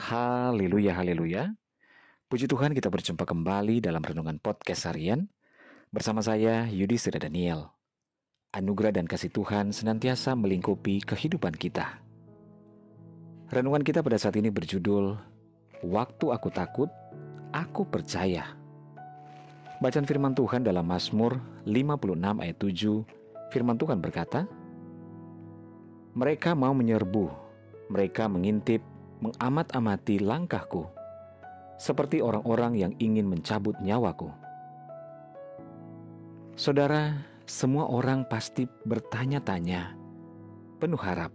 Haleluya, haleluya. Puji Tuhan kita berjumpa kembali dalam Renungan Podcast Harian bersama saya Yudi Seda Daniel. Anugerah dan kasih Tuhan senantiasa melingkupi kehidupan kita. Renungan kita pada saat ini berjudul Waktu Aku Takut, Aku Percaya. Bacaan firman Tuhan dalam Mazmur 56 ayat 7, firman Tuhan berkata, Mereka mau menyerbu, mereka mengintip, mengamat-amati langkahku, seperti orang-orang yang ingin mencabut nyawaku. Saudara, semua orang pasti bertanya-tanya, penuh harap,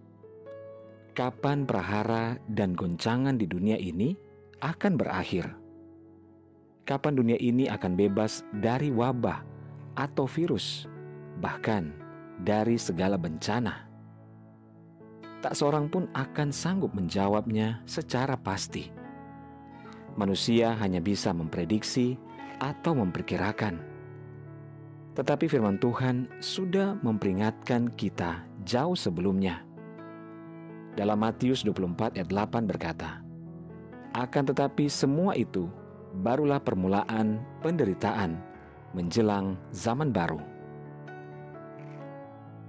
kapan prahara dan goncangan di dunia ini akan berakhir? Kapan dunia ini akan bebas dari wabah atau virus, bahkan dari segala bencana? Tak seorang pun akan sanggup menjawabnya secara pasti manusia hanya bisa memprediksi atau memperkirakan. Tetapi firman Tuhan sudah memperingatkan kita jauh sebelumnya. Dalam Matius 24 ayat 8 berkata, Akan tetapi semua itu barulah permulaan penderitaan menjelang zaman baru.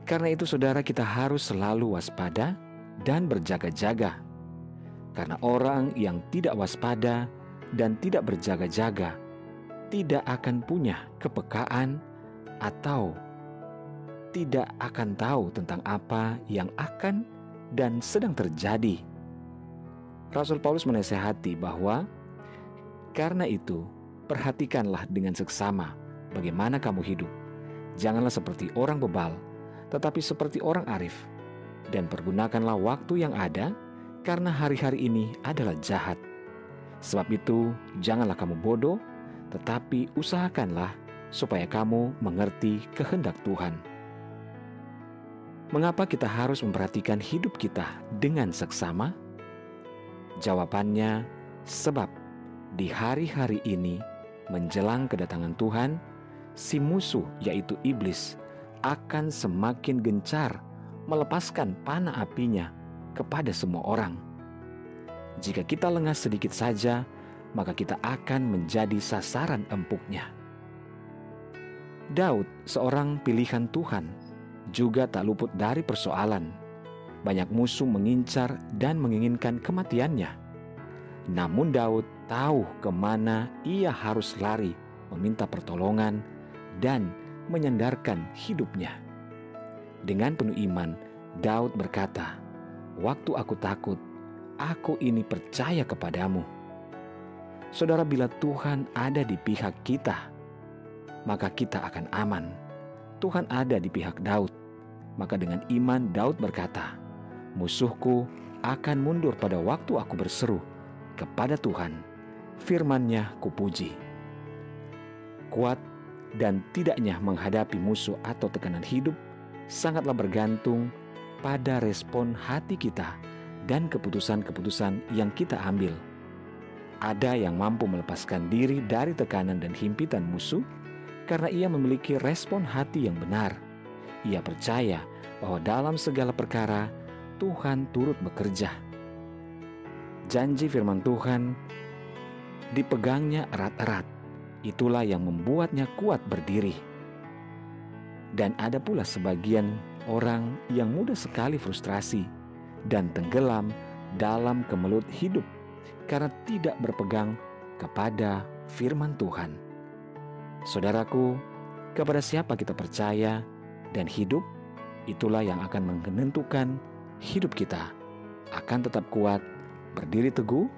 Karena itu saudara kita harus selalu waspada dan berjaga-jaga. Karena orang yang tidak waspada dan tidak berjaga-jaga tidak akan punya kepekaan atau tidak akan tahu tentang apa yang akan dan sedang terjadi. Rasul Paulus menasehati bahwa karena itu perhatikanlah dengan seksama bagaimana kamu hidup. Janganlah seperti orang bebal, tetapi seperti orang arif. Dan pergunakanlah waktu yang ada karena hari-hari ini adalah jahat. Sebab itu, janganlah kamu bodoh, tetapi usahakanlah supaya kamu mengerti kehendak Tuhan. Mengapa kita harus memperhatikan hidup kita dengan seksama? Jawabannya, sebab di hari-hari ini menjelang kedatangan Tuhan, si musuh, yaitu iblis, akan semakin gencar melepaskan panah apinya kepada semua orang. Jika kita lengah sedikit saja, maka kita akan menjadi sasaran empuknya. Daud, seorang pilihan Tuhan, juga tak luput dari persoalan. Banyak musuh mengincar dan menginginkan kematiannya. Namun Daud tahu ke mana ia harus lari meminta pertolongan dan menyandarkan hidupnya. Dengan penuh iman, Daud berkata, "Waktu aku takut, aku ini percaya kepadamu. Saudara, bila Tuhan ada di pihak kita, maka kita akan aman. Tuhan ada di pihak Daud, maka dengan iman Daud berkata, "Musuhku akan mundur pada waktu aku berseru kepada Tuhan, firman-Nya kupuji." Kuat dan tidaknya menghadapi musuh atau tekanan hidup sangatlah bergantung pada respon hati kita dan keputusan-keputusan yang kita ambil. Ada yang mampu melepaskan diri dari tekanan dan himpitan musuh karena ia memiliki respon hati yang benar. Ia percaya bahwa dalam segala perkara Tuhan turut bekerja. Janji firman Tuhan dipegangnya erat-erat. Itulah yang membuatnya kuat berdiri. Dan ada pula sebagian orang yang mudah sekali frustrasi dan tenggelam dalam kemelut hidup karena tidak berpegang kepada firman Tuhan. Saudaraku, kepada siapa kita percaya dan hidup, itulah yang akan menentukan hidup kita akan tetap kuat, berdiri teguh,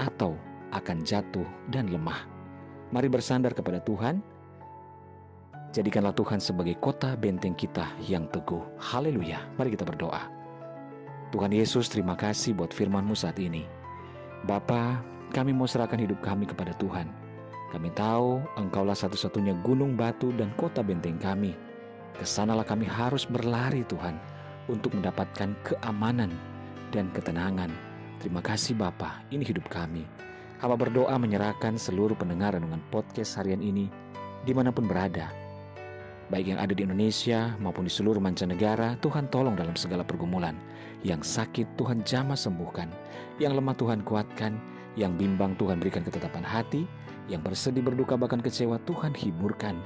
atau akan jatuh dan lemah. Mari bersandar kepada Tuhan. Jadikanlah Tuhan sebagai kota benteng kita yang teguh. Haleluya. Mari kita berdoa. Tuhan Yesus terima kasih buat firman-Mu saat ini. Bapa, kami mau serahkan hidup kami kepada Tuhan. Kami tahu Engkaulah satu-satunya gunung batu dan kota benteng kami. Ke sanalah kami harus berlari Tuhan untuk mendapatkan keamanan dan ketenangan. Terima kasih Bapa, ini hidup kami. Hamba berdoa menyerahkan seluruh pendengar renungan podcast harian ini di mana pun berada. baik yang ada di Indonesia maupun di seluruh mancanegara, Tuhan tolong dalam segala pergumulan. Yang sakit Tuhan jamah sembuhkan, yang lemah Tuhan kuatkan, yang bimbang Tuhan berikan ketetapan hati, yang bersedih berduka bahkan kecewa Tuhan hiburkan.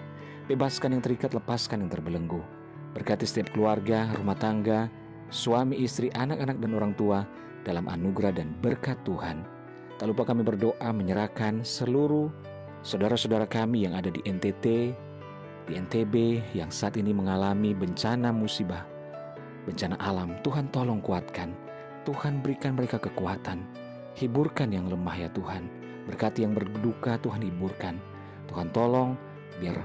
Bebaskan yang terikat, lepaskan yang terbelenggu. Berkati setiap keluarga, rumah tangga, suami, istri, anak-anak dan orang tua dalam anugerah dan berkat Tuhan. Tak lupa kami berdoa menyerahkan seluruh saudara-saudara kami yang ada di NTT, di NTB yang saat ini mengalami bencana musibah, bencana alam. Tuhan tolong kuatkan, Tuhan berikan mereka kekuatan, hiburkan yang lemah ya Tuhan. Berkati yang berduka Tuhan hiburkan. Tuhan tolong biar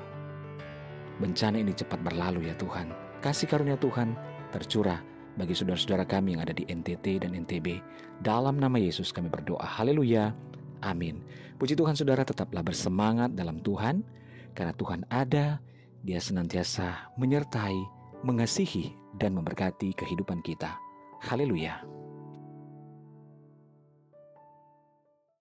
bencana ini cepat berlalu ya Tuhan. Kasih karunia Tuhan tercurah bagi saudara-saudara kami yang ada di NTT dan NTB. Dalam nama Yesus kami berdoa. Haleluya. Amin. Puji Tuhan saudara tetaplah bersemangat dalam Tuhan. Karena Tuhan ada, dia senantiasa menyertai, mengasihi, dan memberkati kehidupan kita. Haleluya!